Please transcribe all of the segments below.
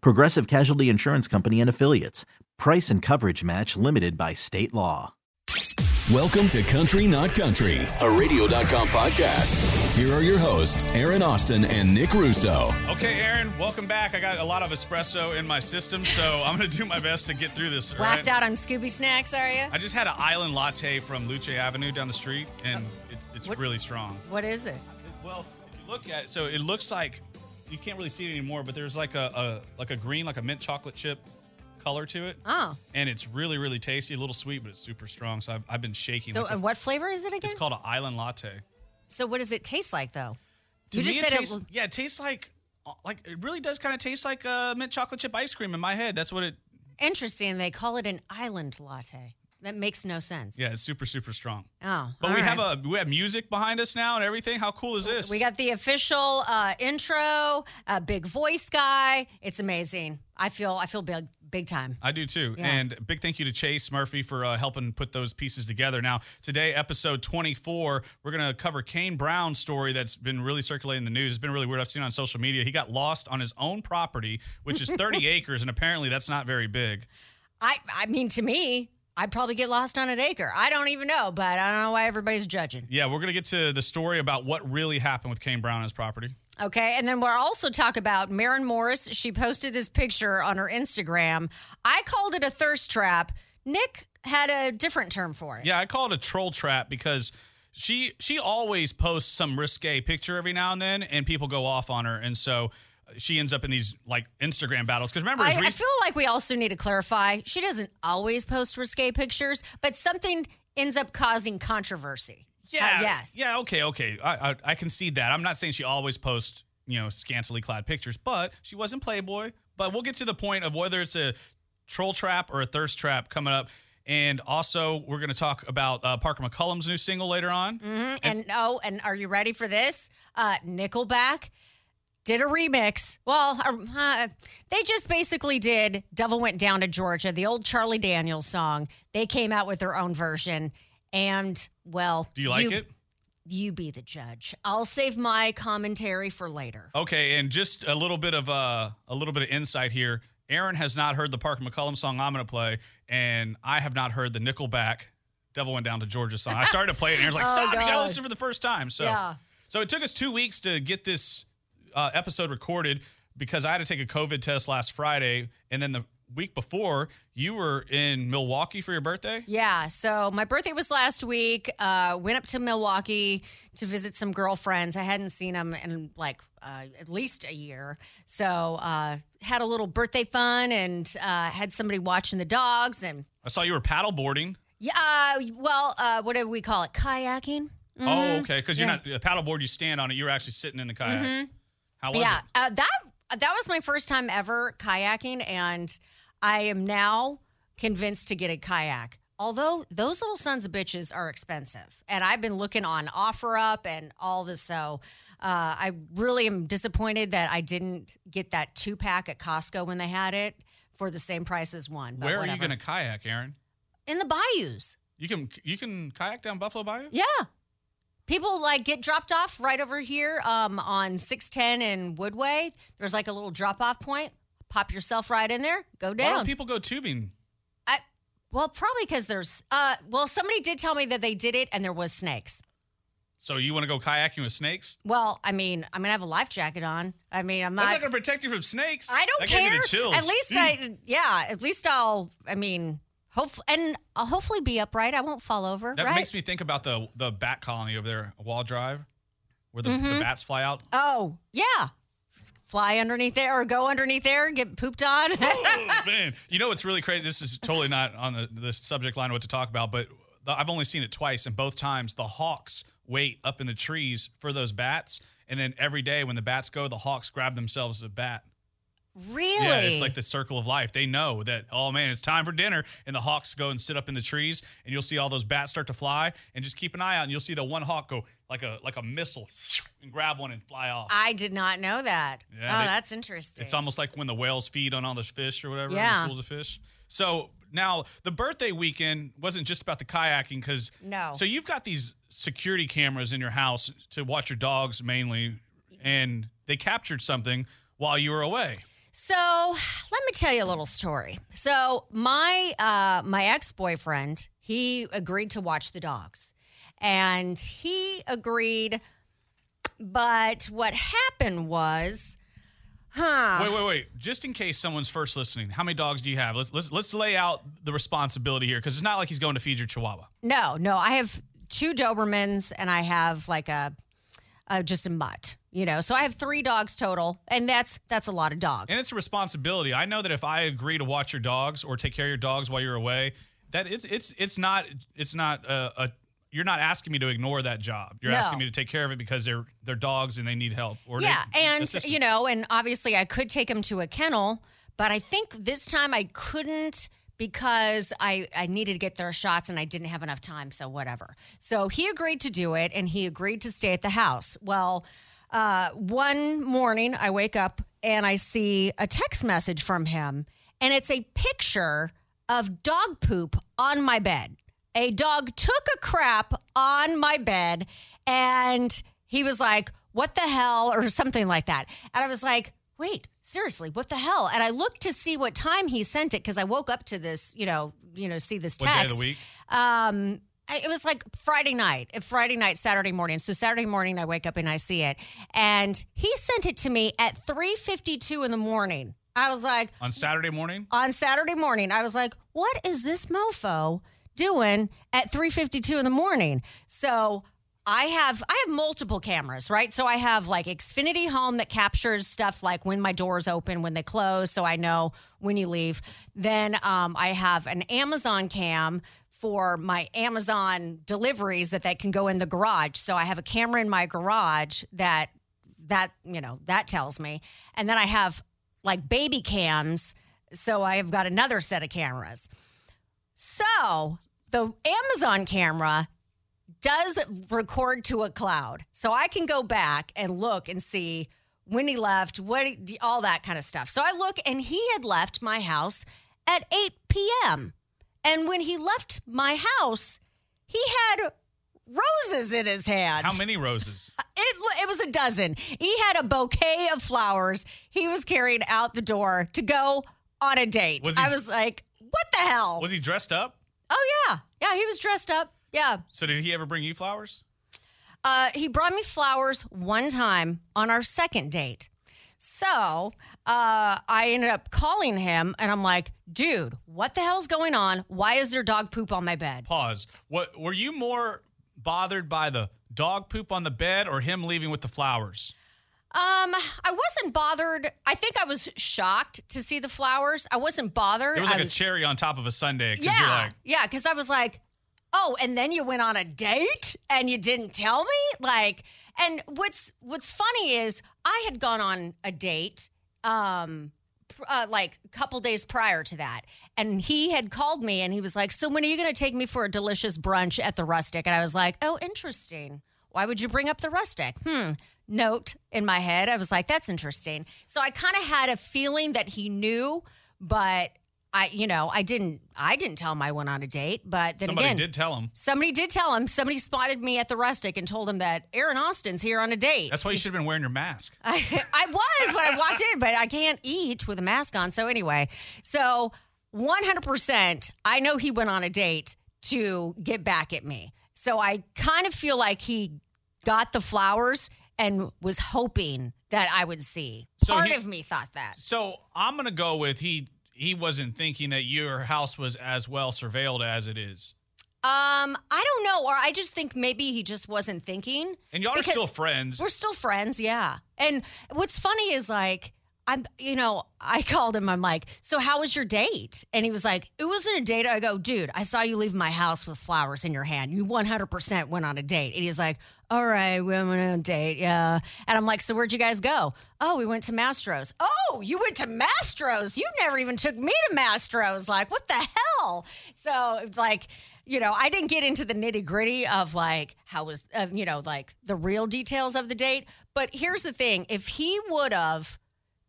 Progressive Casualty Insurance Company and Affiliates. Price and coverage match limited by state law. Welcome to Country Not Country, a radio.com podcast. Here are your hosts, Aaron Austin and Nick Russo. Okay, Aaron, welcome back. I got a lot of espresso in my system, so I'm going to do my best to get through this. all right? Whacked out on Scooby Snacks, are you? I just had an island latte from Luce Avenue down the street, and uh, it, it's What- really strong. What is it? Well, if you look at it, so it looks like you can't really see it anymore, but there's like a, a like a green, like a mint chocolate chip color to it, Oh, and it's really, really tasty. A little sweet, but it's super strong. So I've, I've been shaking. so uh, a- what flavor is it again? it's called an island latte. so what does it taste like though? To you just it said tastes, it. yeah, it tastes like like it really does kind of taste like uh, mint chocolate chip ice cream in my head. That's what it. Interesting. They call it an island latte. That makes no sense. Yeah, it's super, super strong. Oh, But we right. have a we have music behind us now and everything. How cool is this? We got the official uh, intro. A big voice guy. It's amazing. I feel. I feel big. Big time. I do too. Yeah. And big thank you to Chase Murphy for uh, helping put those pieces together. Now, today, episode 24, we're going to cover Kane Brown's story that's been really circulating in the news. It's been really weird. I've seen on social media. He got lost on his own property, which is 30 acres, and apparently that's not very big. I. I mean, to me, I'd probably get lost on an acre. I don't even know, but I don't know why everybody's judging. Yeah, we're going to get to the story about what really happened with Kane Brown and his property. Okay, and then we'll also talk about Maren Morris. She posted this picture on her Instagram. I called it a thirst trap. Nick had a different term for it. Yeah, I call it a troll trap because she she always posts some risque picture every now and then, and people go off on her, and so she ends up in these like Instagram battles. Because remember, I, as I feel like we also need to clarify. She doesn't always post risque pictures, but something ends up causing controversy. yeah, Uh, yes. yeah, okay, okay, I, I I concede that. I'm not saying she always posts you know scantily clad pictures, but she was in Playboy. But we'll get to the point of whether it's a troll trap or a thirst trap coming up. And also, we're going to talk about uh, Parker McCollum's new single later on. Mhm. And oh, and are you ready for this? Uh, Nickelback did a remix. Well, uh, they just basically did "Devil Went Down to Georgia," the old Charlie Daniels song. They came out with their own version, and well, Do you like it? You be the judge. I'll save my commentary for later. Okay, and just a little bit of uh, a little bit of insight here. Aaron has not heard the Parker McCollum song I'm going to play, and I have not heard the Nickelback "Devil Went Down to Georgia" song. I started to play it, and Aaron's like, Oh, "Stop! You got to listen for the first time." So, Yeah. so it took us two weeks to get this uh, episode recorded because I had to take a COVID test last Friday, and then the week before you were in Milwaukee for your birthday. Yeah. So my birthday was last week. Uh, went up to Milwaukee to visit some girlfriends. I hadn't seen them in like uh, at least a year. So uh, had a little birthday fun and uh, had somebody watching the dogs and I saw you were paddle boarding. yeah. Uh, well, uh, what do we call it? Kayaking. Oh, okay, because you're Mm-hmm. Yeah. Mm-hmm. not a paddleboard. You stand on it. You're actually sitting in the kayak. How was yeah, it? uh, that that was my first time ever kayaking, and I am now convinced to get a kayak. Although those little sons of bitches are expensive, and I've been looking on OfferUp and all this, so uh, I really am disappointed that I didn't get that two pack at Costco when they had it for the same price as one. but Where are you going to kayak, Aaron? in the bayous? You can you can kayak down Buffalo Bayou. Yeah. People like get dropped off right over here um, on 610 and Woodway. There's like a little drop off point. Pop yourself right in there, go Why down. don't people go tubing? I, well, probably because there's, uh, well, somebody did tell me that they did it and there was snakes. So you want to go kayaking with snakes? Well, I mean, I'm gonna have a life jacket on. I mean, I'm That's not. not going to protect you from snakes. I don't that care. At least I, yeah. At least I'll. I mean, hopefully, and I'll hopefully be upright. I won't fall over. That right? makes me think about the the bat colony over there, Waugh Drive, where the, Mm-hmm. the bats fly out. Oh yeah. Fly underneath there or go underneath there, and get pooped on. oh man, you know what's really crazy? This is totally not on the, the subject line of what to talk about, but the, I've only seen it twice, and both times the hawks wait up in the trees for those bats, and then every day when the bats go, the hawks grab themselves a bat. Really? Yeah, it's like the circle of life. They know that, oh man, it's time for dinner. And the hawks go and sit up in the trees, and you'll see all those bats start to fly. And just keep an eye out, and you'll see the one hawk go like a like a missile and grab one and fly off. I did not know that. Yeah, oh, they- that's interesting. It's almost like when the whales feed on all the fish or whatever, Yeah. schools of fish. So now the birthday weekend wasn't just about the kayaking because No. So you've got these security cameras in your house to watch your dogs mainly, and they captured something while you were away. So let me tell you a little story. So my uh, my ex boyfriend he agreed to watch the dogs, and he agreed. But what happened was, huh? Wait, wait, wait! Just in case someone's first listening, how many dogs do you have? Let's let's let's lay out the responsibility here because it's not like he's going to feed your Chihuahua. No, no, I have two Dobermans and I have like a, a just a mutt. You know, so I have three dogs total, and that's that's a lot of dogs. And it's a responsibility. I know that if I agree to watch your dogs or take care of your dogs while you're away, that it's it's it's not it's not a, a you're not asking me to ignore that job. You're No. asking me to take care of it because they're they're dogs and they need help. Or they- Yeah, and assistance. you know, and obviously I could take them to a kennel, but I think this time I couldn't because I I needed to get their shots and I didn't have enough time, so whatever. So he agreed to do it and he agreed to stay at the house. Well, uh, one morning I wake up and I see a text message from him and it's a picture of dog poop on my bed. A dog took a crap on my bed and he was like, What the hell? or something like that. And I was like, Wait, seriously, what the hell? And I looked to see what time he sent it because I woke up to this, you know, you know, see this text. what day of the week? Um, it was like Friday night, uh, Friday night, Saturday morning. So Saturday morning, I wake up and I see it, and he sent it to me at three fifty two in the morning. I was like, On Saturday morning? on Saturday morning, I was like, what is this mofo doing at 3:52 in the morning? So I have I have multiple cameras, right? So I have like Xfinity Home that captures stuff like when my doors open, when they close, so I know when you leave. Then um, I have an Amazon cam for my Amazon deliveries that they can go in the garage. So I have a camera in my garage that that you know that tells me, and then I have like baby cams. So I have got another set of cameras. So the Amazon camera does record to a cloud. So I can go back and look and see when he left, what he, all that kind of stuff. So I look and he had left my house at 8 p.m. And when he left my house, he had roses in his hand. How many roses? Uh, it, it was a dozen. He had a bouquet of flowers he was carrying out the door to go on a date. Was he- I was like, what the hell? Was he dressed up? oh, yeah. Yeah, he was dressed up. Yeah. So did he ever bring you flowers? Uh, he brought me flowers one time on our second date. So uh, I ended up calling him and I'm like, dude, what the hell's going on? Why is there dog poop on my bed? Pause. What were you more bothered by the dog poop on the bed or him leaving with the flowers? Um, I wasn't bothered. I think I was shocked to see the flowers. I wasn't bothered. It was like a cherry on top of a sundae. Yeah, like, yeah, because I was like, oh, and then you went on a date and you didn't tell me, like. And what's what's funny is I had gone on a date, um, uh, like a couple days prior to that, and he had called me and he was like, "So when are you going to take me for a delicious brunch at the Rustic?" And I was like, "Oh, interesting. Why would you bring up the Rustic?" Hmm. Note in my head, I was like, "That's interesting." So I kind of had a feeling that he knew, but. I, you know, I didn't, I didn't tell him I went on a date, but then somebody again, did tell him. somebody did tell him. Somebody spotted me at the Rustic and told him that Aaron Austin's here on a date. That's why you should have been wearing your mask. I, I was when I walked in, but I can't eat with a mask on. So anyway, so 100%, I know he went on a date to get back at me. So I kind of feel like he got the flowers and was hoping that I would see. So Part he- of me thought that. So I'm gonna go with he he wasn't thinking that your house was as well surveilled as it is. Um, I don't know, or I just think maybe he just wasn't thinking. And y'all are still friends. We're still friends, yeah. And what's funny is like I'm, you know, I called him. I'm like, so how was your date? And he was like, it wasn't a date. I go, dude, I saw you leave my house with flowers in your hand. You 100% went on a date. And he's like, all right, we went on a date, yeah. And I'm like, so where'd you guys go? Oh, we went to Mastro's. Oh, you went to Mastro's. You never even took me to Mastro's. Like, what the hell? So like. You know, I didn't get into the nitty gritty of like how was, uh, you know, like the real details of the date. But here's the thing if he would have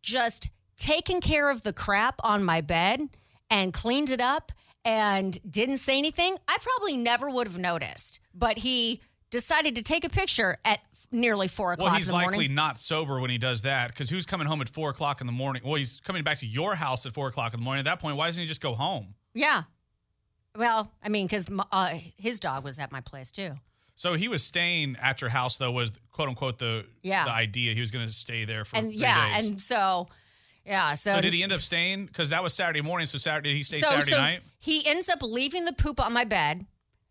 just taken care of the crap on my bed and cleaned it up and didn't say anything, I probably never would have noticed. But he decided to take a picture at nearly four o'clock well, he's likely morning. not sober when he does that because who's coming home at four o'clock in the morning? Well, he's coming back to your house at four o'clock in the morning. At that point, why doesn't he just go home? Yeah. Well, I mean, because uh, his dog was at my place too. So he was staying at your house, though, was quote unquote the Yeah. the idea. He was going to stay there for And yeah, days. and so, yeah. So, so did he end up staying? Because that was Saturday morning. So Saturday, did he stay so, Saturday so night? he ends up leaving the poop on my bed.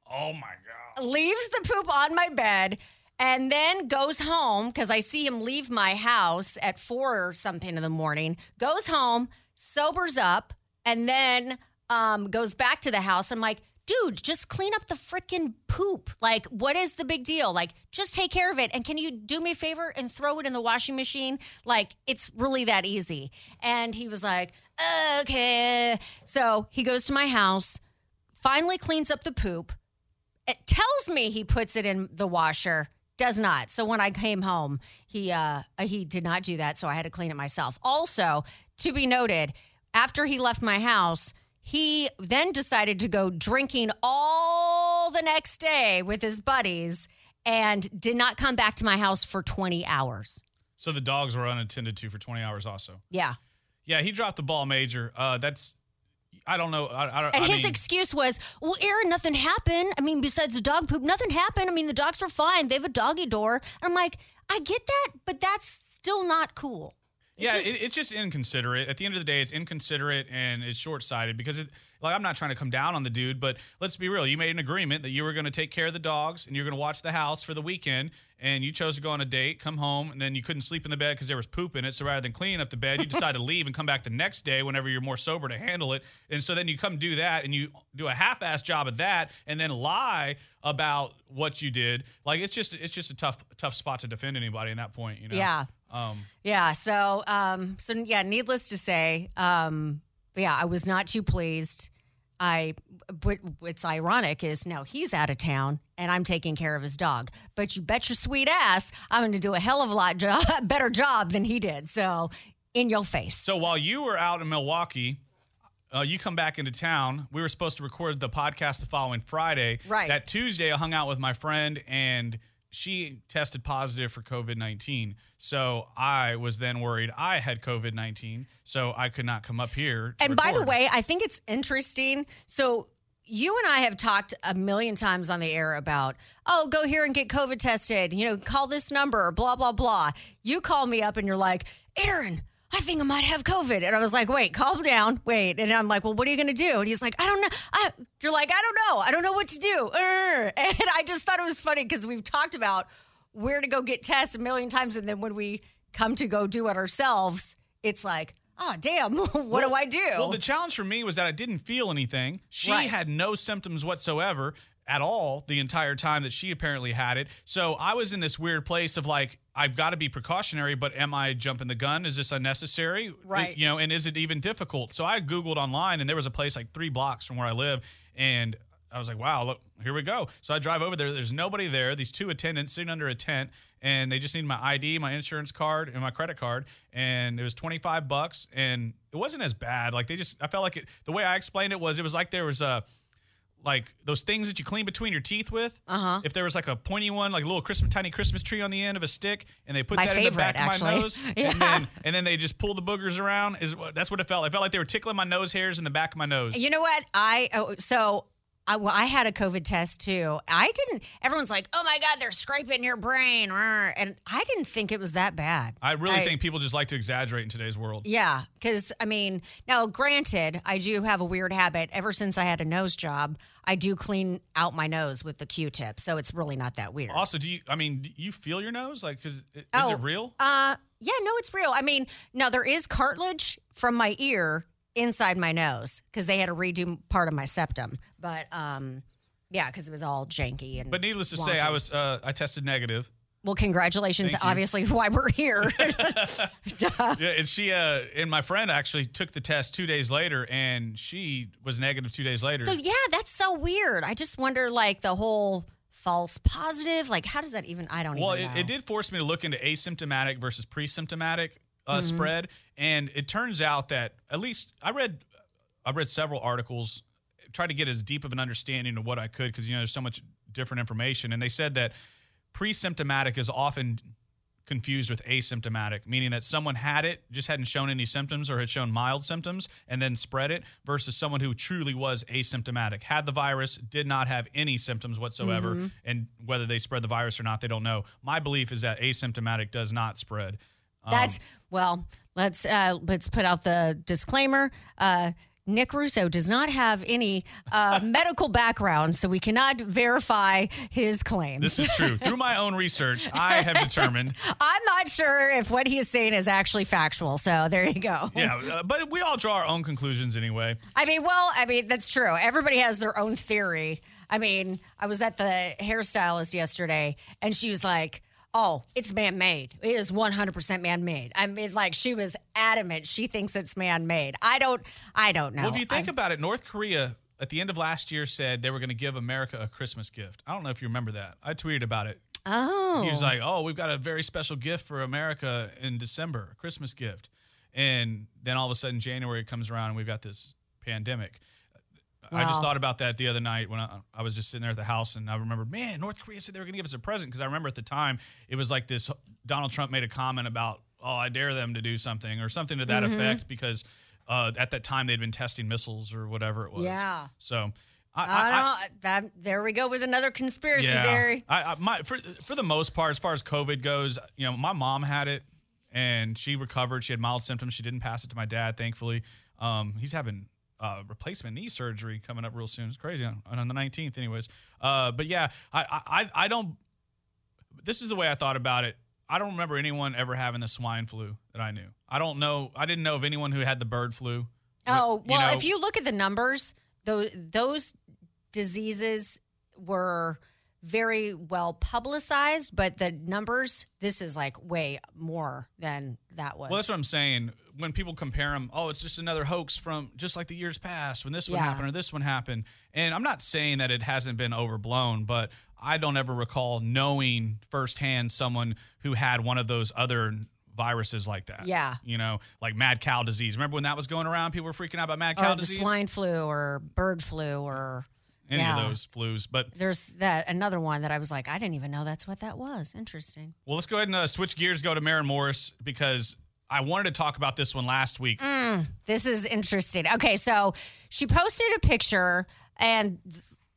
Oh my god! Leaves the poop on my bed and then goes home because I see him leave my house at four or something in the morning, goes home, sobers up, and then um, goes back to the house. I'm like, dude, just clean up the freaking poop. Like, what is the big deal? Like, just take care of it. And can you do me a favor and throw it in the washing machine? Like, it's really that easy. And he was like, okay. So he goes to my house, finally cleans up the poop it tells me he puts it in the washer. Does not. So when i came home he uh he did not do that so i had to clean it myself. Also to be noted after he left my house he then decided to go drinking all the next day with his buddies and did not come back to my house for 20 hours. So the dogs were unattended to for twenty hours. Also, yeah. Yeah, he dropped the ball major. Uh, that's I don't know. I, I don't. And I his mean, excuse was, well, Aaron, nothing happened. I mean, besides the dog poop, nothing happened. I mean, the dogs were fine. They have a doggy door. I'm like, I get that, but that's still not cool. It's yeah, just- it, it's just inconsiderate. At the end of the day, it's inconsiderate and it's short sighted because it. Like I'm not trying to come down on the dude, but let's be real. You made an agreement that you were going to take care of the dogs and you're going to watch the house for the weekend, and you chose to go on a date, come home, and then you couldn't sleep in the bed because there was poop in it. So rather than cleaning up the bed, you decide to leave and come back the next day whenever you're more sober to handle it. And so then you come do that and you do a half-ass job at that, and then lie about what you did. Like it's just it's just a tough tough spot to defend anybody in that point. You know. Yeah. Um, Yeah. So, um, so yeah, needless to say, um, yeah, I was not too pleased. I, what, what's ironic is now he's out of town and I'm taking care of his dog. But you bet your sweet ass, I'm going to do a hell of a lot job, better job than he did. So, in your face. So while you were out in Milwaukee, uh, you come back into town. We were supposed to record the podcast the following Friday. Right. That Tuesday, I hung out with my friend, and she tested positive for COVID 19. So I was then worried I had COVID 19, so I could not come up here. And by the way, I think it's interesting. So you and I have talked a million times on the air about, oh, go here and get COVID tested. You know, call this number, blah blah blah. You call me up and you're like, Aaron. I think I might have COVID. And I was like, wait, calm down. Wait. And I'm like, well, what are you going to do? And he's like, I don't know. I, you're like, I don't know. I don't know what to do. And I just thought it was funny because we've talked about where to go get tests a million times. And then when we come to go do it ourselves, it's like, oh, damn, what do I do? Well, the challenge for me was that I didn't feel anything. She Right. had no symptoms whatsoever at all the entire time that she apparently had it. So I was in this weird place of like, I've got to be precautionary, but am I jumping the gun? Is this unnecessary? Right. You know, and is it even difficult? So I Googled online and there was a place like three blocks from where I live. And I was like, wow, look, here we go. So I drive over there. There's nobody there. These two attendants sitting under a tent, and they just need my ID, my insurance card, and my credit card. And it was 25 bucks, and it wasn't as bad. Like they just, I felt like it. The way I explained it was, it was like there was a, like those things that you clean between your teeth with. Uh Uh-huh. If there was like a pointy one, like a little Christmas, tiny Christmas tree on the end of a stick, and they put My that in the favorite, back of actually. my nose, Yeah. and then and then they just pull the boogers around. Is that's what it felt. I felt like they were tickling my nose hairs in the back of my nose. You know what? I oh, so I, well, I had a COVID test too. I didn't. Everyone's like, "Oh my god, they're scraping your brain," and I didn't think it was that bad. I really think people just like to exaggerate in today's world. Yeah, because I mean, now granted, I do have a weird habit. Ever since I had a nose job, I do clean out my nose with the Q-tip, so it's really not that weird. Also, do you? I mean, do you feel your nose? Like, cause is Oh, it real? Uh, yeah, no, it's real. I mean, no, there is cartilage from my ear inside my nose because they had to redo part of my septum. But um, yeah, because it was all janky and. But needless to say, I was uh, I tested negative. Well, congratulations. Thank you. Obviously, why we're here. Yeah, and she uh, and my friend actually took the test two days later, and she was negative two days later. So yeah, that's so weird. I just wonder, like the whole false positive. Like, how does that even? I don't well, it, it did force me to look into asymptomatic versus pre-symptomatic uh, Mm-hmm. spread, and it turns out that at least I read I read several articles, tried to get as deep of an understanding of what I could because you know there's so much different information, and they said that pre-symptomatic is often confused with asymptomatic, meaning that someone had it, just hadn't shown any symptoms or had shown mild symptoms and then spread it, versus someone who truly was asymptomatic, had the virus, did not have any symptoms whatsoever, Mm-hmm. and whether they spread the virus or not, they don't know. My belief is that asymptomatic does not spread. Um, That's well. Let's uh, let's put out the disclaimer. Uh, Nick Russo does not have any uh, medical background, so we cannot verify his claims. This is true. Through my own research, I have determined. I'm not sure if what he is saying is actually factual. So there you go. Yeah, uh, but we all draw our own conclusions anyway. I mean, well, I mean, that's true. Everybody has their own theory. I mean, I was at the hairstylist yesterday and she was like, Oh, it's man made. It is 100% man made. I mean, like, she was adamant. She thinks it's man made. I don't, I don't know. Well, if you think I- about it, North Korea at the end of last year said they were going to give America a Christmas gift. I don't know if you remember that. I tweeted about it. oh, He was like, "Oh, we've got a very special gift for America in December, a Christmas gift." And then all of a sudden January comes around and we've got this pandemic. I just thought about that the other night when I, I was just sitting there at the house and I remember, man, North Korea said they were going to give us a present because I remember at the time it was like this Donald Trump made a comment about, "Oh, I dare them to do something" or something to that Mm-hmm. effect because uh, at that time they'd been testing missiles or whatever it was. Yeah. So I, I don't, that, there we go with another conspiracy theory. I, I my for for the most part, as far as COVID goes, you know, my mom had it and she recovered. She had mild symptoms. She didn't pass it to my dad, thankfully. Um, he's having uh, replacement knee surgery coming up real soon. It's crazy on, on the nineteenth, anyways. Uh, but yeah, I, I I don't. This is the way I thought about it. I don't remember anyone ever having the swine flu that I knew. I don't know. I didn't know of anyone who had the bird flu. Oh, You well, know- if you look at the numbers, those, those diseases were very well publicized, but the numbers, this is like way more than that was. Well, that's what I'm saying. When people compare them, oh, it's just another hoax from just like the years past when this one Yeah. happened or this one happened. And I'm not saying that it hasn't been overblown, but I don't ever recall knowing firsthand someone who had one of those other viruses like that. Yeah. You know, like mad cow disease. Remember when that was going around? People were freaking out about mad or cow the disease? swine flu or bird flu or Any yeah. of those flus. But There's that another one that I was like, I didn't even know that's what that was. Interesting. well, let's go ahead and uh, switch gears, go to Maren Morris because I wanted to talk about this one last week. This is interesting. Okay, so she posted a picture, and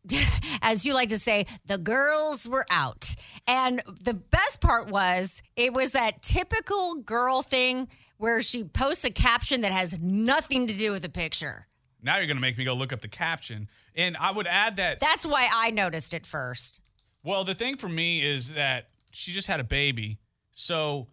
as you like to say, the girls were out. And the best part was, it was that typical girl thing where she posts a caption that has nothing to do with the picture. Now you're going to make me go look up the caption. And I would add that That's why I noticed it first. Well, the thing for me is that she just had a baby, so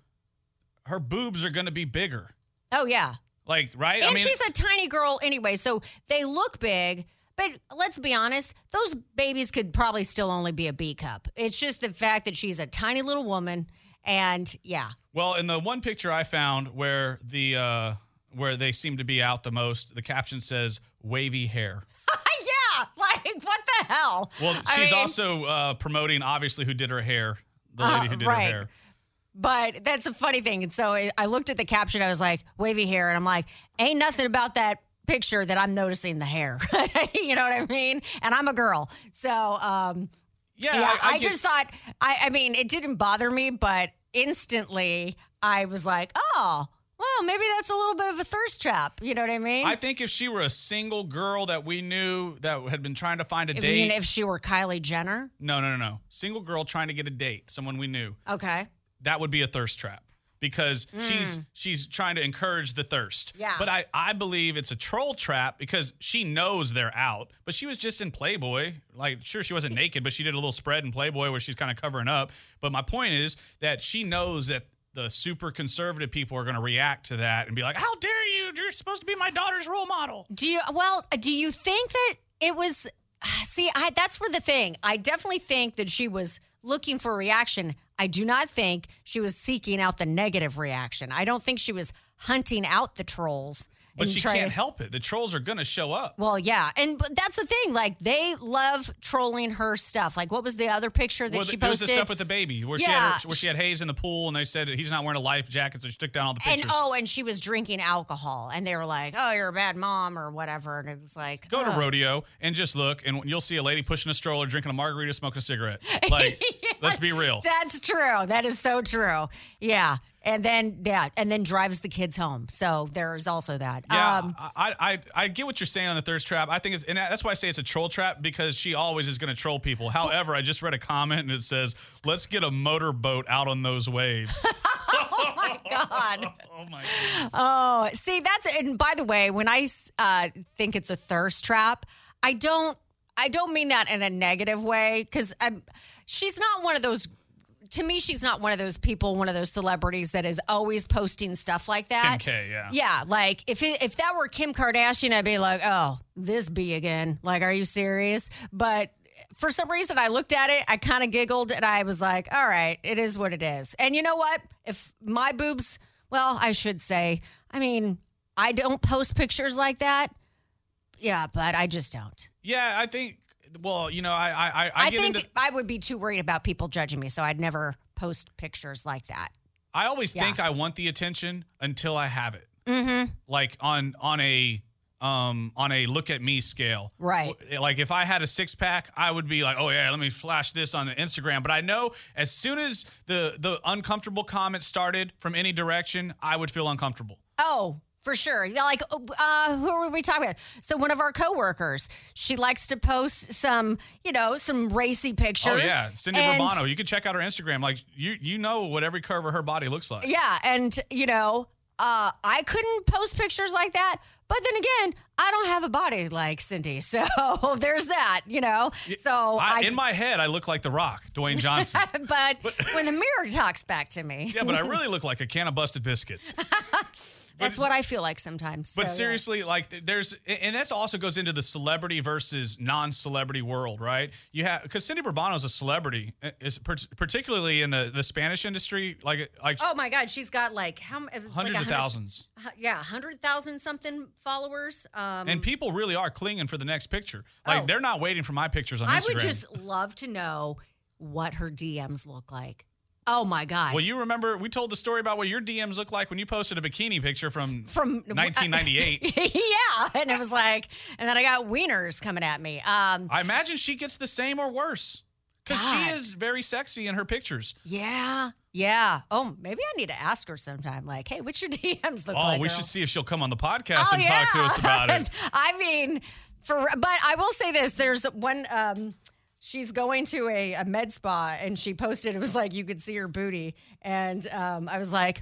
her boobs are going to be bigger. Oh, yeah. Like, right? And she's a tiny girl anyway, so they look big. But let's be honest, those babies could probably still only be a B cup. It's just the fact that she's a tiny little woman, and yeah, well, in the one picture I found where the uh, where they seem to be out the most, the caption says "wavy hair." yeah, like what the hell? Well, I she's mean, also uh, promoting obviously who did her hair, the lady Uh, who did right. her hair. But that's a funny thing. And so I- I looked at the caption. I was like, wavy hair. And I'm like, ain't nothing about that picture that I'm noticing the hair. you know what I mean? And I'm a girl. So, um, Yeah, yeah, I, I, get- just thought, I, I mean, it didn't bother me, but instantly I was like, oh, Well, maybe that's a little bit of a thirst trap. You know what I mean? I think if she were a single girl that we knew that had been trying to find a I date. mean, if she were Kylie Jenner. no, no, no, no. Single girl trying to get a date, someone we knew. Okay. That would be a thirst trap because she's she's trying to encourage the thirst. Mm. Yeah. But I I believe it's a troll trap because she knows they're out, but she was just in Playboy. Like sure she wasn't naked, but she did a little spread in Playboy where she's kind of covering up. But my point is that she knows that the super conservative people are going to react to that and be like, "How dare you? You're supposed to be my daughter's role model." Do you well, do you think that it was see, I that's where the thing. I definitely think that she was looking for a reaction. I do not think she was seeking out the negative reaction. I don't think she was hunting out the trolls. But she can't to- help it. The trolls are going to show up. Well, yeah, and but that's the thing. Like they love trolling her stuff. Like what was the other picture that Well, she there was the posted? stuff with the baby where she had her, where she had Hayes in the pool and they said he's not wearing a life jacket, so she took down all the pictures. and oh, and she was drinking alcohol, and they were like, "Oh, you're a bad mom" or whatever. And it was like, Go to oh. rodeo and just look, and you'll see a lady pushing a stroller, drinking a margarita, smoking a cigarette. Like, let's be real. That's true. That is so true. Yeah. And then yeah, and then drives the kids home. So there's also that. Yeah, Um, I, I I get what you're saying on the thirst trap. I think it's and that's why I say it's a troll trap because she always is going to troll people. However, I just read a comment and it says, "Let's get a motorboat out on those waves." Oh my god. oh my goodness. Oh, see, that's and by the way, when I uh, think it's a thirst trap, I don't I don't mean that in a negative way because I'm she's not one of those. To me, she's not one of those people, one of those celebrities that is always posting stuff like that. Kim K, yeah. Yeah, like if it, if that were Kim Kardashian, I'd be like, oh, this be again. Like, are you serious? But for some reason, I looked at it, I kind of giggled, and I was like, all right, it is what it is. And you know what? If my boobs, well, I should say, I mean, I don't post pictures like that. Yeah, but I just don't. Yeah, I think. Well, you know, I I I, I think into. I would be too worried about people judging me, so I'd never post pictures like that. I always Yeah. think I want the attention until I have it. Mm-hmm. Like on on a um on a look at me scale. Right. Like if I had a six pack, I would be like, oh yeah, let me flash this on Instagram. But I know as soon as the the uncomfortable comments started from any direction, I would feel uncomfortable. Oh, for sure. Like, uh, who were we talking about? So one of our coworkers, she likes to post some, you know, some racy pictures. Oh yeah, Cindy and- Romano. You can check out her Instagram. Like you you know what every curve of her body looks like. Yeah, and you know, uh, I couldn't post pictures like that. But then again, I don't have a body like Cindy, so there's that. You know, so I, I. in my head, I look like The Rock, Dwayne Johnson. but when the mirror talks back to me, yeah, but I really look like a can of busted biscuits. That's what I feel like sometimes. But So, yeah. seriously, like there's, and that also goes into the celebrity versus non-celebrity world, right? You have because Cindy Bourbon is a celebrity, uh, is particularly in the, the Spanish industry, like like Oh my God, she's got like how it's like hundreds of thousands, Yeah, hundred thousand something followers. Um, and people really are clinging for the next picture. Like Oh. they're not waiting for my pictures on Instagram. I Instagram. would just love to know what her DMs look like. Oh my God. well, you remember we told the story about what your DMs look like when you posted a bikini picture from from 1998. yeah, and it was like, and then I got wieners coming at me. Um, I imagine she gets the same or worse because she is very sexy in her pictures. yeah, yeah. Oh, maybe I need to ask her sometime. Like, hey, what's your DMs look Oh, like? Oh, we girl? should see if she'll come on the podcast Oh, and talk to us about it. I mean, for but I will say this: there's one. Um, she's going to a, a med spa, and she posted. It was like you could see her booty, and um, I was like.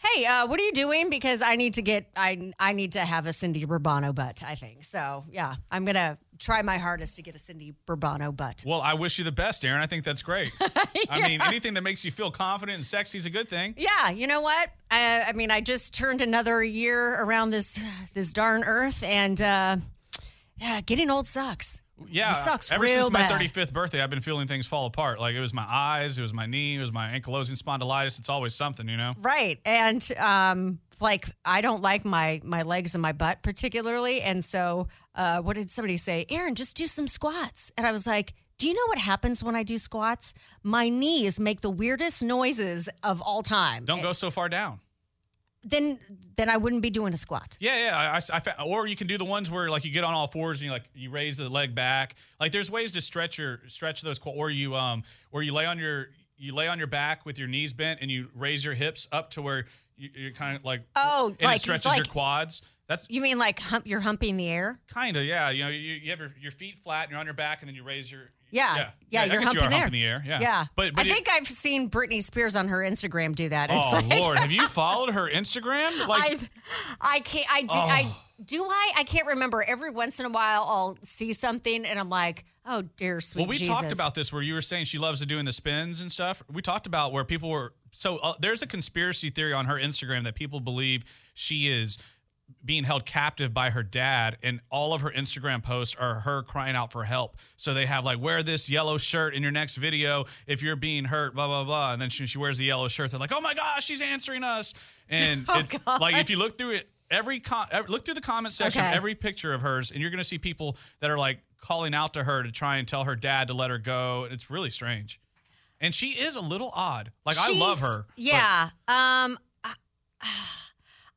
Hey, uh, what are you doing? Because I need to get I I need to have a Cindy Bourbano butt. I think so. Yeah, I'm gonna try my hardest to get a Cindy Bourbano butt. Well, I wish you the best, Aaron. I think that's great. I mean, anything that makes you feel confident and sexy is a good thing. Yeah, you know what? I, I mean, I just turned another year around this this darn earth, and uh, yeah, getting old sucks. Yeah, It sucks ever since my bad. 35th birthday, I've been feeling things fall apart. Like it was my eyes, it was my knee, it was my ankylosing spondylitis. It's always something, you know. Right. And um like I don't like my my legs and my butt particularly and so uh what did somebody say? Aaron, just do some squats. And I was like, "Do you know what happens when I do squats? My knees make the weirdest noises of all time." Don't go so far down. Then then I wouldn't be doing a squat. Yeah, yeah. I, I, I or you can do the ones where like you get on all fours and you like you raise the leg back. Like there's ways to stretch your stretch those or you um or you lay on your you lay on your back with your knees bent and you raise your hips up to where You, you're kind of like Oh, and like- it stretches like- your quads. That's You mean like hump, you're humping the air? kind of yeah. You know, you, you have your, your feet flat and you're on your back, and then you raise your Yeah. yeah. Yeah, I you're humping you there. humping the air. Yeah, Yeah. But, but I it- think I've seen Britney Spears on her Instagram do that. It's oh like, Lord, have you followed her Instagram? Like I, I can't. I do. I Oh. do. I. I can't remember. Every once in a while, I'll see something, and I'm like, "Oh dear, sweet Well, we Jesus." talked about this where you were saying she loves to doing the spins and stuff. We talked about where people were. So uh, there's a conspiracy theory on her Instagram that people believe she is being held captive by her dad, and all of her Instagram posts are her crying out for help. So they have like, wear this yellow shirt in your next video if you're being hurt, blah blah blah. And then she, she wears the yellow shirt. They're like, oh my gosh, she's answering us. And Oh, it's God. like if you look through it. Every con- look through the comment section, Okay. every picture of hers, and you're going to see people that are like calling out to her to try and tell her dad to let her go. And it's really strange, and she is a little odd. Like I love She's- her. but- Yeah. Um. I,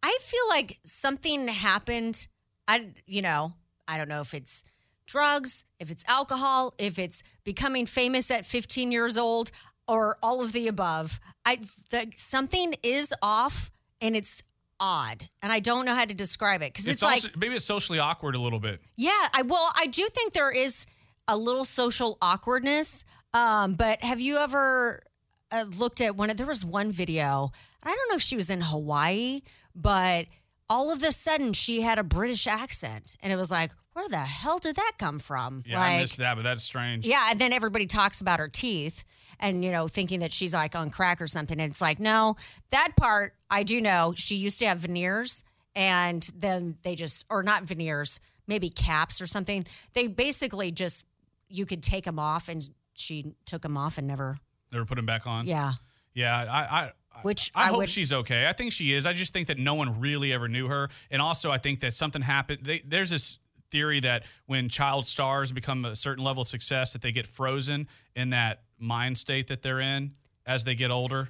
I feel like something happened. I. You know. I don't know if it's drugs, if it's alcohol, if it's becoming famous at 15 years old, or all of the above. I. The, something is off, and it's odd, and I don't know how to describe it because it's, it's, like. maybe it's socially awkward a little bit. Yeah, I well, I do think there is a little social awkwardness. Um, but have you ever uh, looked at one of there was one video, and I don't know if she was in Hawaii, but all of a sudden she had a British accent, and it was like, where the hell did that come from? Yeah, like, I missed that, but that's strange. yeah, and then everybody talks about her teeth and you know thinking that she's like on crack or something and it's like no, that part I do know. She used to have veneers and then they just or not veneers, maybe caps or something. They basically just you could take them off and she took them off and never They were putting back on. yeah. Yeah, I, I Which I, I hope would- she's okay. I think she is. I just think that no one really ever knew her, and also I think that something happened. They, there's this theory that when child stars become a certain level of success, that they get frozen in that mind state that they're in as they get older.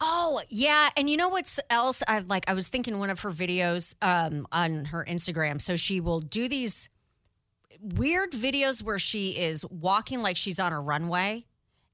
Oh yeah, and you know what's else? I like. I was thinking one of her videos um, on her Instagram. So she will do these weird videos where she is walking like she's on a runway,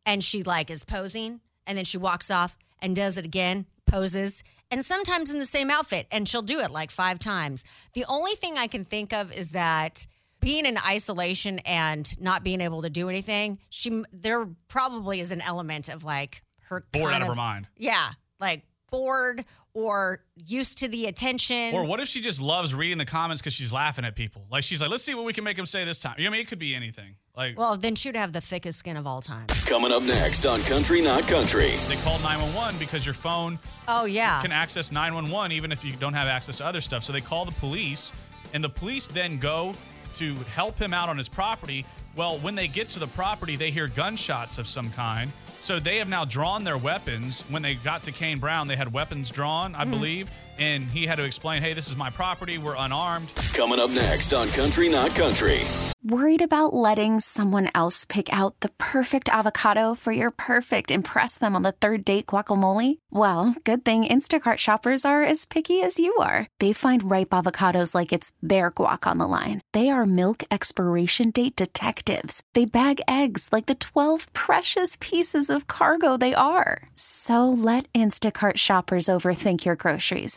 and she like is posing, and then she walks off and does it again, poses, and sometimes in the same outfit, and she'll do it like five times. The only thing I can think of is that being in isolation and not being able to do anything, she there probably is an element of like her Bored out of her mind. yeah, like bored or used to the attention. Or what if she just loves reading the comments because she's laughing at people? Like she's like, let's see what we can make them say this time. You know, I mean, it could be anything. Like well, then she'd have the thickest skin of all time. Coming up next on Country Not Country. they call 911 because your phone Oh yeah. can access 911 even if you don't have access to other stuff. So they call the police, and the police then go to help him out on his property. Well, when they get to the property, they hear gunshots of some kind. So they have now drawn their weapons. When they got to Kane Brown, they had weapons drawn, I mm-hmm. believe, and he had to explain, "Hey, this is my property. We're unarmed." Coming up next on Country Not Country. Worried about letting someone else pick out the perfect avocado for your perfect impress them on the third date guacamole? Well, good thing Instacart shoppers are as picky as you are. They find ripe avocados like it's their guac on the line. They are milk expiration date detectives. They bag eggs like the 12 precious pieces of cargo they are. So let Instacart shoppers overthink your groceries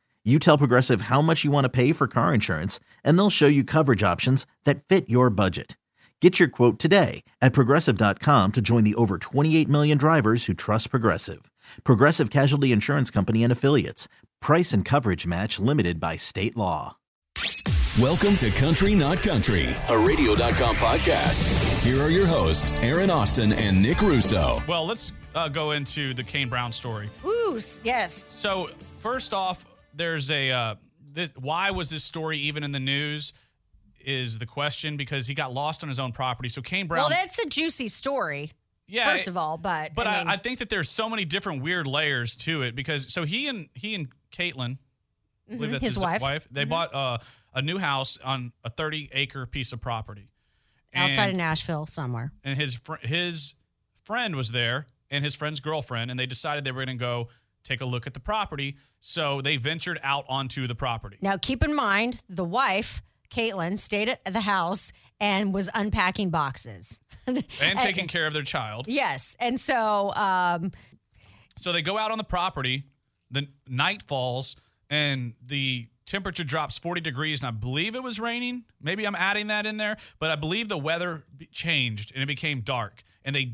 You tell Progressive how much you want to pay for car insurance, and they'll show you coverage options that fit your budget. Get your quote today at progressive.com to join the over 28 million drivers who trust Progressive. Progressive Casualty Insurance Company and Affiliates. Price and coverage match limited by state law. Welcome to Country Not Country, a radio.com podcast. Here are your hosts, Aaron Austin and Nick Russo. Well, let's uh, go into the Kane Brown story. Ooh, yes. So first off, there's a uh, this, why was this story even in the news? Is the question because he got lost on his own property. So Kane Brown, Well, that's a juicy story. yeah, First of all, but but I, I, mean, I, think that there's so many different weird layers to it because so he and he and Katelyn, I believe that's His wife. Mm-hmm. They bought uh, a new house on a 30 acre piece of property. Outside And- of Nashville somewhere. and his fr- his friend was there and his friend's girlfriend and they decided they were going to go take a look at the property. So they ventured out onto the property. Now, keep in mind, the wife, Katelyn, stayed at the house and was unpacking boxes. and taking care of their child. Yes. And so, um, so they go out on the property. The night falls and the temperature drops 40 degrees and i believe it was raining. Maybe i'm adding that in there but i believe the weather changed and it became dark. And they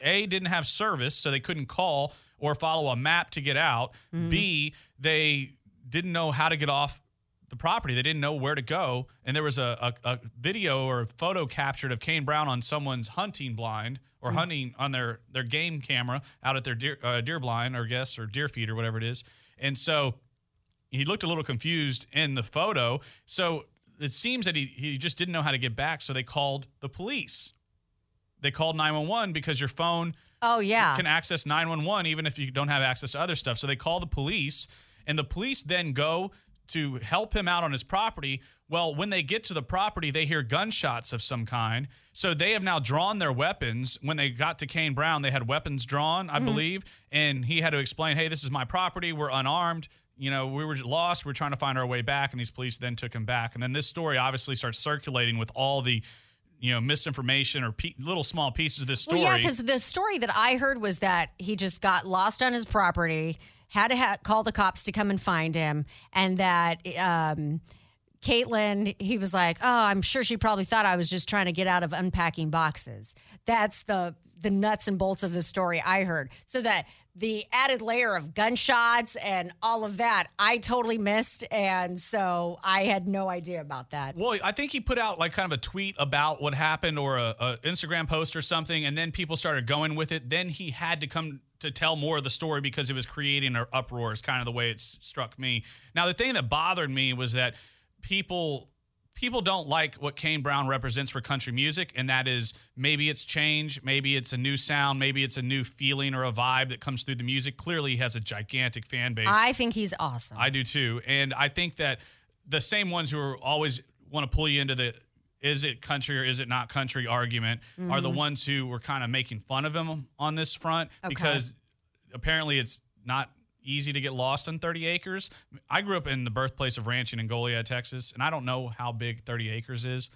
a didn't have service so they couldn't call or follow a map to get out b they didn't know how to get off the property they didn't know where to go and there was a, a, a video or a photo captured of kane brown on someone's hunting blind or hunting on their their game camera out at their deer uh, deer blind or guess or deer feed or whatever it is and so he looked a little confused in the photo. So it seems that he, he just didn't know how to get back. So they called the police. They called 911 because your phone oh, yeah. can access 911 even if you don't have access to other stuff. So they call the police, and the police then go to help him out on his property. Well, when they get to the property, they hear gunshots of some kind. So they have now drawn their weapons. When they got to Kane Brown, they had weapons drawn, I mm-hmm. believe, and he had to explain, "Hey, this is my property. We're unarmed." You know, we were lost. We're trying to find our way back, and these police then took him back. And then this story obviously starts circulating with all the, you know, misinformation or pe- little small pieces of this story. Well, yeah, because the story that I heard was that he just got lost on his property, had to ha- call the cops to come and find him, and that um, Katelyn, he was like, "Oh, I'm sure she probably thought I was just trying to get out of unpacking boxes." That's the the nuts and bolts of the story I heard. So that the added layer of gunshots and all of that, I totally missed, and so I had no idea about that. Well, I think he put out like kind of a tweet about what happened or a, a Instagram post or something, and then people started going with it. Then he had to come to tell more of the story because it was creating an uproar. Is kind of the way it struck me. Now, the thing that bothered me was that people people don't like what Kane Brown represents for country music, and that is maybe it's change, maybe it's a new sound, maybe it's a new feeling or a vibe that comes through the music. Clearly, he has a gigantic fan base. I think he's awesome. I do too. And I think that the same ones who are always want to pull you into the is it country or is it not country argument are the mm-hmm. ones who were kind of making fun of him on this front Okay. because apparently it's not easy to get lost on 30 acres. I grew up in the birthplace of ranching in Goliad, Texas, and I don't know how big 30 acres is,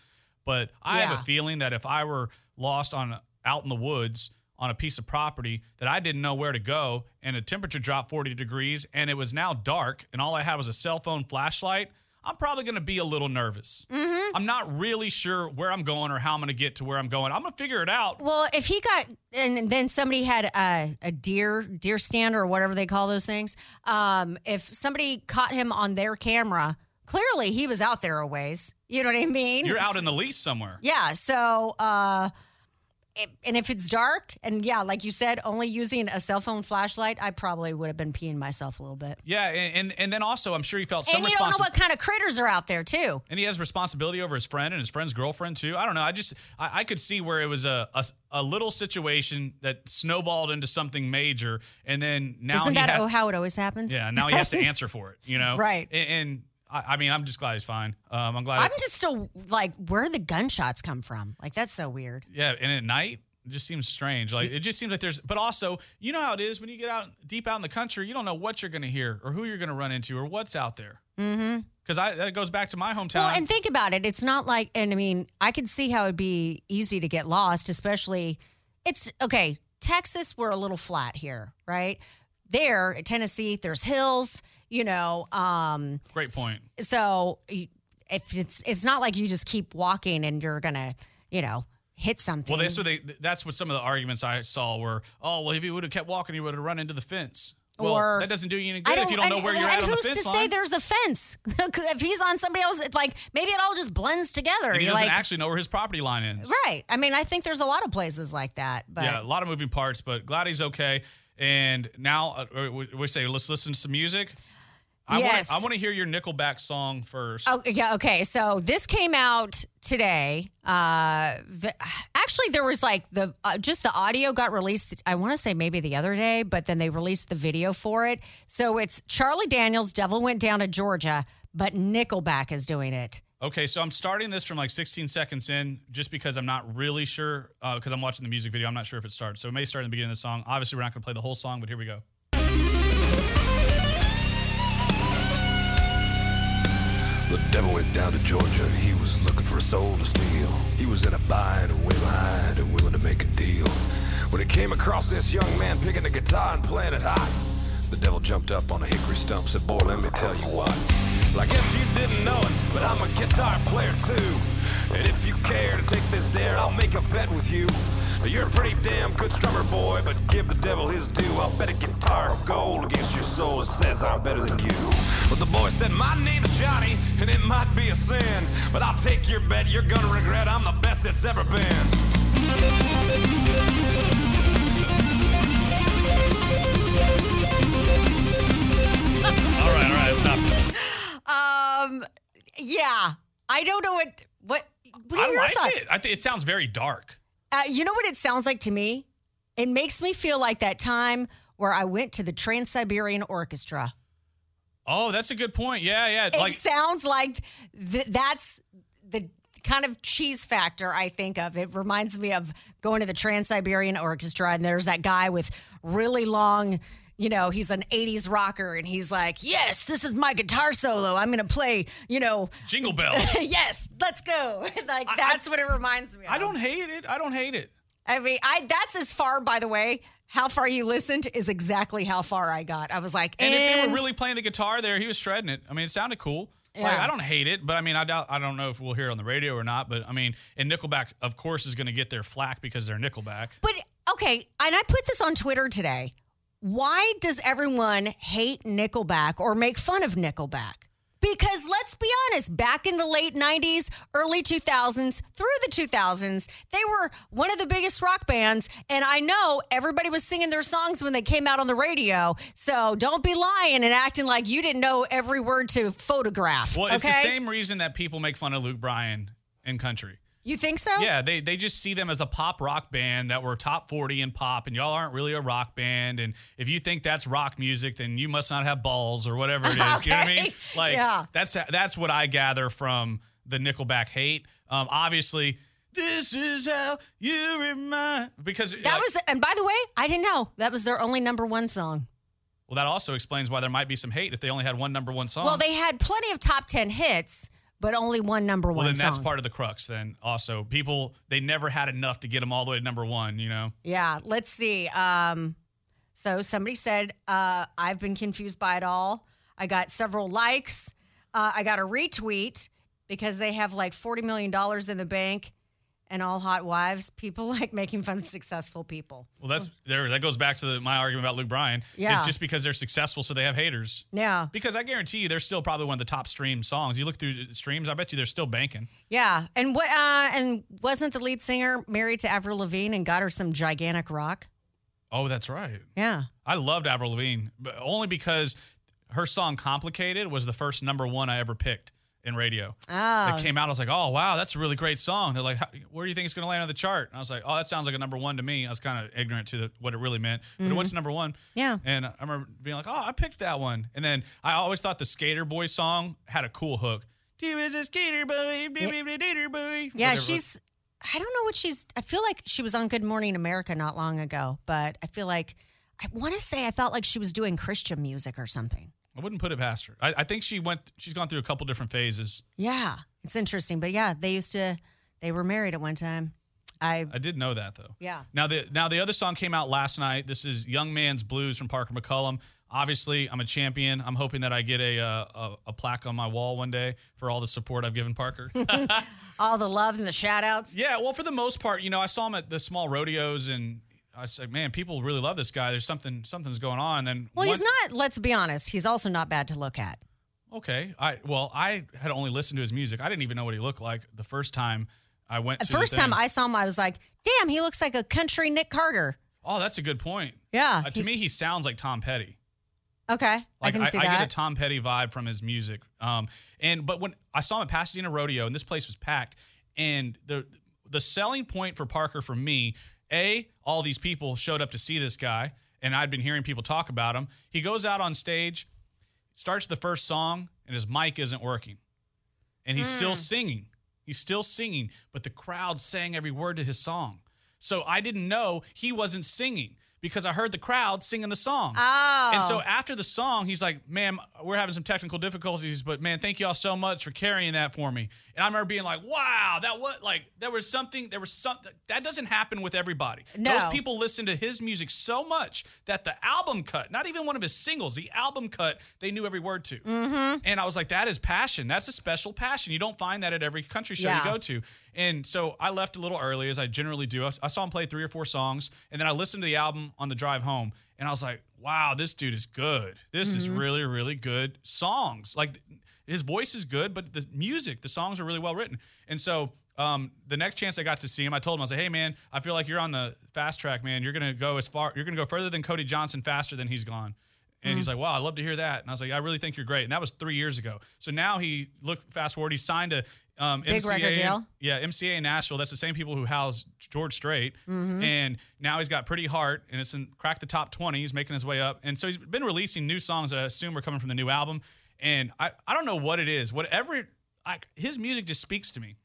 but I have a feeling that if I were lost on out in the woods on a piece of property that I didn't know where to go and a temperature dropped 40 degrees and it was now dark and all I had was a cell phone flashlight, I'm probably going to be a little nervous. Mm-hmm. I'm not really sure where I'm going or how I'm going to get to where I'm going. I'm going to figure it out. Well, if he got and then somebody had a, a deer deer stand or whatever they call those things, um, if somebody caught him on their camera, clearly he was out there a ways. You know what I mean? You're out in the lease somewhere. yeah. So, uh, it, and if it's dark and yeah, like you said, only using a cell phone flashlight, I probably would have been peeing myself a little bit. Yeah, and, and and then also I'm sure he felt some and you don't know what kind of critters are out there too. and he has responsibility over his friend and his friend's girlfriend too. I don't know. I just I, I could see where it was a, a a little situation that snowballed into something major, and then now Isn't he that oh, how it always happens? yeah now he has to answer for it. You know, Right. And, and I, I mean, I'm just glad he's fine. Um, I'm glad. I'm just still like, where the gunshots come from? Like that's so weird. yeah, and at night. It just seems strange. Like it just seems like there's, but also, you know how it is when you get out deep out in the country, you don't know what you're going to hear or who you're going to run into or what's out there. Mm-hmm. Because I that goes back to my hometown. Well, and think about it. It's not like, and I mean, I could see how it'd be easy to get lost, especially. It's okay. Texas, we're a little flat here, right? There, Tennessee, there's hills. You know, um, Great point. so if it's it's not like you just keep walking and you're gonna, you know, hit something. Well, that's what they. That's what some of the arguments I saw were. Oh, well, if he would have kept walking, he would have run into the fence. Well, Or- that doesn't do you any good if you don't know and- where you're and at on the who's to line. say there's a fence? if he's on somebody else, it's like maybe it all just blends together. and he You're doesn't like, actually know where his property line is. right? I mean, I think there's a lot of places like that. But Yeah, a lot of moving parts, but glad he's okay. And now uh, we say let's listen to some music. I Yes. want I want to hear your Nickelback song first. Oh yeah, okay. So this came out today. Uh, the, actually, there was like the uh, just the audio got released. I want to say maybe the other day, but then they released the video for it. So it's Charlie Daniels. Devil went down to Georgia, but Nickelback is doing it. Okay, so I'm starting this from like 16 seconds in, just because I'm not really sure. Because I'm watching the music video, I'm not sure if it starts. So it may start in the beginning of the song. Obviously, we're not going to play the whole song, but here we go. The devil went down to Georgia he was looking for a soul to steal. He was in a bind way behind and willing to make a deal. When he came across this young man picking a guitar and playing it hot, the devil jumped up on a hickory stump said, Boy, let me tell you what. Well, I guess you didn't know it, but I'm a guitar player too. And if you care to take this dare, I'll make a bet with you. You're a pretty damn good strummer, boy, but give the devil his due. I'll bet a guitar of gold against your soul that says I'm better than you. But the boy said, My name's Johnny, and it might be a sin, but I'll take your bet. You're gonna regret I'm the best that's ever been. All right, all right, stop. Um, yeah, I don't know what what. What are I your like thoughts? it. I think it sounds very dark. Uh, you know what it sounds like to me? It makes me feel like that time where I went to the Trans Siberian Orchestra. Oh, that's a good point. Yeah, yeah. It like sounds like th- that's the kind of cheese factor I think of. It reminds me of going to the Trans Siberian Orchestra, and there's that guy with really long. You know, he's an 80s rocker and he's like, Yes, this is my guitar solo. I'm going to play, you know, jingle bells. yes, let's go. like, that's what it reminds me of. I don't hate it. I don't hate it. I mean, I that's as far, by the way, how far you listened is exactly how far I got. I was like, And, if they were really playing the guitar there, he was shredding it. I mean, it sounded cool. Like I don't hate it, but I mean, I doubt. I don't know if we'll hear it on the radio or not. But I mean, and Nickelback, of course, is going to get their flack because they're Nickelback. But okay, and I put this on Twitter today. Why does everyone hate Nickelback or make fun of Nickelback? Because let's be honest, back in the late 90s, early 2000s, through the 2000s, they were one of the biggest rock bands. And I know everybody was singing their songs when they came out on the radio. So don't be lying and acting like you didn't know every word to photograph. Well, it's okay? the same reason that people make fun of Luke Bryan in country. You think so? Yeah, they they just see them as a pop rock band that were top 40 in pop, and y'all aren't really a rock band. And if you think that's rock music, then you must not have balls or whatever it is. You know what I mean? Like Yeah. that's that's what I gather from the Nickelback hate. Um, obviously, this is how you remind because That was, and by the way, I didn't know that was their only number one song. well, that also explains why there might be some hate if they only had one number one song. Well, they had plenty of top 10 hits, but only one number one. well, then that's song. part of the crux. Then also, people they never had enough to get them all the way to number one. You know. yeah, let's see. Um, so somebody said, uh, I've been confused by it all. I got several likes. Uh, I got a retweet because they have like $40 million in the bank and all hot wives. People like making fun of successful people. Well, that's there. That goes back to the, my argument about Luke Bryan. Yeah. it's just because they're successful, so they have haters. Yeah. Because I guarantee you, they're still probably one of the top stream songs. You look through streams, I bet you they're still banking. Yeah. And what, uh, and wasn't the lead singer married to Avril Lavigne and got her some gigantic rock? Oh, that's right. Yeah. I loved Avril Lavigne, but only because her song "Complicated" was the first number one I ever picked in radio. Oh. It came out. I was like, "Oh wow, that's a really great song." They're like, "How- "Where do you think it's going to land on the chart?" And I was like, "Oh, that sounds like a number one to me." I was kind of ignorant to the, what it really meant, but it went to number one. Mm-hmm. Yeah. And I remember being like, "Oh, I picked that one." And then I always thought the Skater Boy song had a cool hook. You is a skater boy, skater boy. Yeah, Whatever she's. I don't know what she's. I feel like she was on Good Morning America not long ago, but I feel like I want to say I felt like she was doing Christian music or something. I wouldn't put it past her. I, I think she went. She's gone through a couple different phases. Yeah, it's interesting, but yeah, they used to. They were married at one time. I I did know that though. yeah. Now the now the other song came out last night. This is Young Man's Blues from Parker McCollum. Obviously, I'm a champion. I'm hoping that I get a uh, a, a plaque on my wall one day for all the support I've given Parker. All the love and the shout outs. yeah, well, for the most part, you know, I saw him at the small rodeos, and I was like, man, people really love this guy. There's something something's going on. And then Well, one- he's not. Let's be honest. He's also not bad to look at. okay. I well, I had only listened to his music. I didn't even know what he looked like the first time I went. The to the first time. I saw him, I was like, "Damn, he looks like a country Nick Carter." oh, that's a good point. Yeah. Uh, to he- me, he sounds like Tom Petty. Okay, I Like can see I, that. get a Tom Petty vibe from his music. Um, and but when I saw him at Pasadena Rodeo and this place was packed, and the the selling point for Parker for me, a all these people showed up to see this guy, and I'd been hearing people talk about him. He goes out on stage, starts the first song, and his mic isn't working, and he's still hmm. singing. He's still singing, but the crowd sang every word to his song. So I didn't know he wasn't singing because I heard the crowd singing the song. oh, And so after the song, he's like, "Man, we're having some technical difficulties, but man, thank you all so much for carrying that for me." And I remember being like, "Wow, that what like there was something there was something that doesn't happen with everybody. No. Those people listen to his music so much that the album cut, not even one of his singles, the album cut, they knew every word to. Mm-hmm. And I was like, "That is passion. That's a special passion. You don't find that at every country show Yeah. you go to." And so I left a little early, as I generally do. I- I saw him play three or four songs, and then I listened to the album on the drive home, and I was like, "Wow, this dude is good. This is really, really good songs. Like his voice is good, but the music, the songs are really well written." And so um, the next chance I got to see him, I told him, I was like, "Hey, man, I feel like you're on the fast track, man. You're gonna go as far. You're gonna go further than Cody Johnson, faster than he's gone." And he's like, "Wow, I'd love to hear that." And I was like, "I really think you're great." And that was three years ago. So now he look fast forward. He signed a um, Big MCA record deal? yeah, MCA in Nashville. That's the same people who house George Strait, Mm-hmm. and now he's got Pretty Heart, and it's in cracked the top twenty. He's making his way up, and so he's been releasing new songs that I assume are coming from the new album. And I, I don't know what it is. Whatever, I, his music just speaks to me.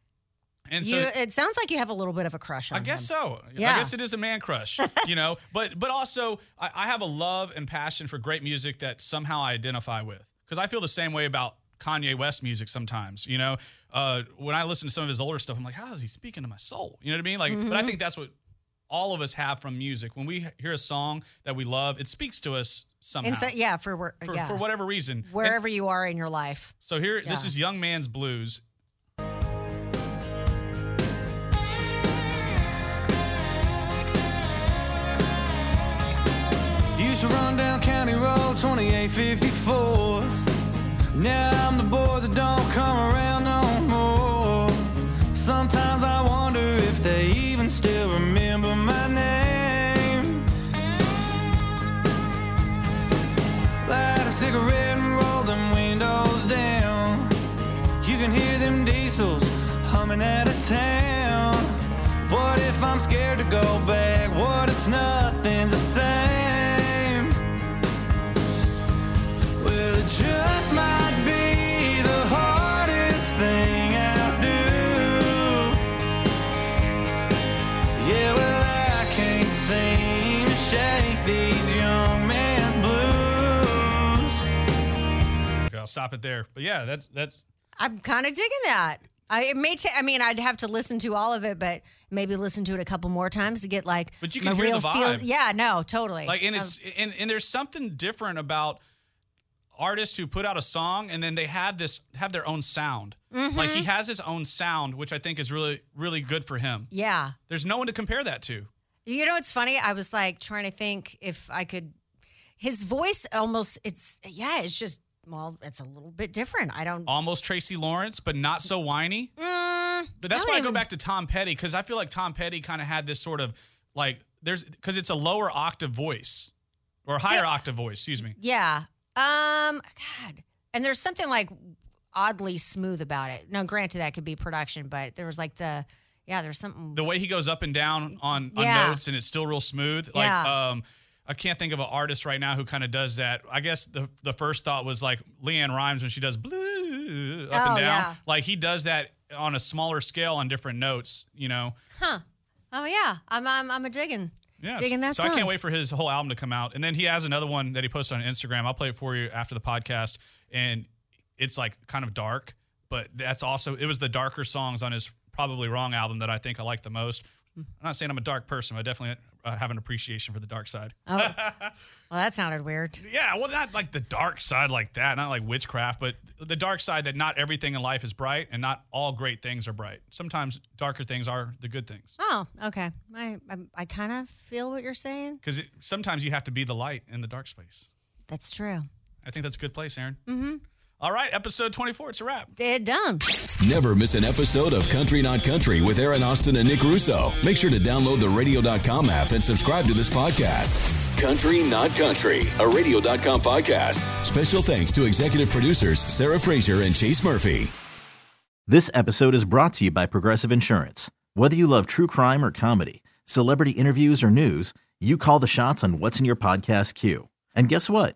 And so you, it sounds like you have a little bit of a crush on I guess him. so. Yeah. I guess it is a man crush, you know. But but also I, I have a love and passion for great music that somehow I identify with because I feel the same way about Kanye West music sometimes. You know, uh, when I listen to some of his older stuff, I'm like, how is he speaking to my soul? You know what I mean? Like, but I Mm-hmm. think that's what all of us have from music. When we hear a song that we love, it speaks to us somehow. And so, yeah, for for, yeah. for whatever reason. And wherever you are in your life. so here, this is Young Man's Blues. Used to run down County Road 2854. Now I'm the boy that don't come around no more. Sometimes I wonder if they even still remember my name. Light a cigarette and roll them windows down. You can hear them diesels humming out of town. What if I'm scared to go back? Stop it there. But yeah, that's that's I'm kind of digging that. I it may ta- I mean, I'd have to listen to all of it, but maybe listen to it a couple more times to get like But you can hear real the feel. vibe. Yeah, no, totally. like and Um, it's and, and there's something different about artists who put out a song and then they have this have their own sound Mm-hmm. like he has his own sound which i think is really really good for him yeah. there's no one to compare that to You know what's funny? I was like trying to think if I could. His voice almost. It's yeah. It's just well. It's a little bit different. I don't. almost tracy lawrence but not so whiny Mm, but that's I why i go back to tom petty because i feel like tom petty kind of had this sort of like there's because it's a lower octave voice or higher octave voice excuse me Yeah. Um. God. And there's something like oddly smooth about it. Now, granted, that could be production, but there was like the yeah. There's something. the way he goes up and down on, on Yeah. notes and it's still real smooth. Like Yeah. um I can't think of an artist right now who kind of does that. I guess the the first thought was like LeAnn Rimes when she does blue up Oh, and down. yeah. Like he does that on a smaller scale on different notes, you know. huh. Oh yeah. I'm I'm I'm a digging. Yeah. Digging that so I can't wait for his whole album to come out. And then he has another one that he posted on Instagram. I'll play it for you after the podcast. And it's like kind of dark, but that's also it was the darker songs on his probably wrong album that I think I like the most. Hmm. I'm not saying I'm a dark person, but I definitely uh, have an appreciation for the dark side. Oh. well, that sounded weird. Yeah, well, not like the dark side like that, not like witchcraft, but the dark side that not everything in life is bright and not all great things are bright. Sometimes darker things are the good things Oh, okay. I I, I kind of feel what you're saying. because sometimes you have to be the light in the dark space. That's true. I think that's a good place, Aaron. Mm-hmm. All right, episode 24. It's a wrap. Dead dumb. Never miss an episode of Country Not Country with Aaron Austin and Nick Russo. Make sure to download the radio.com app and subscribe to this podcast. Country Not Country, a radio.com podcast. Special thanks to executive producers Sarah Fraser and Chase Murphy. This episode is brought to you by Progressive Insurance. Whether you love true crime or comedy, celebrity interviews or news, you call the shots on what's in your podcast queue. And guess what?